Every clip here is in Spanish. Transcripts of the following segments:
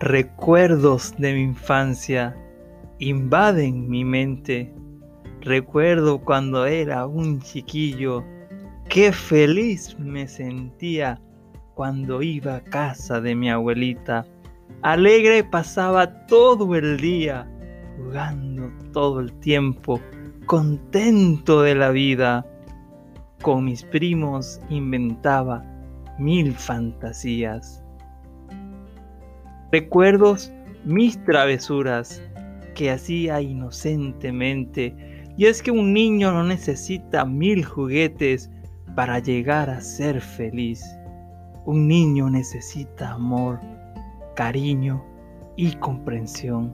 Recuerdos de mi infancia invaden mi mente. Recuerdo cuando era un chiquillo, qué feliz me sentía cuando iba a casa de mi abuelita. Alegre pasaba todo el día, jugando todo el tiempo, contento de la vida. Con mis primos inventaba mil fantasías. Recuerdos mis travesuras que hacía inocentemente. Y es que un niño no necesita mil juguetes para llegar a ser feliz. Un niño necesita amor, cariño y comprensión.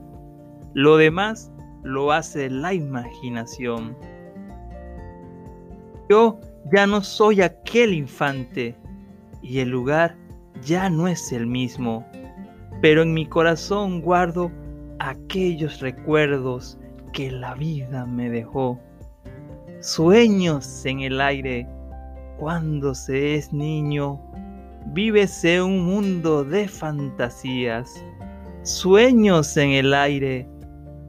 Lo demás lo hace la imaginación. Yo ya no soy aquel infante y el lugar ya no es el mismo pero en mi corazón guardo aquellos recuerdos que la vida me dejó. Sueños en el aire, cuando se es niño, vívese un mundo de fantasías. Sueños en el aire,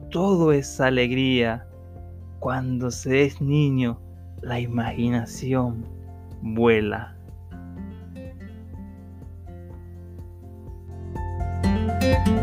todo es alegría. Cuando se es niño, la imaginación vuela. Thank you.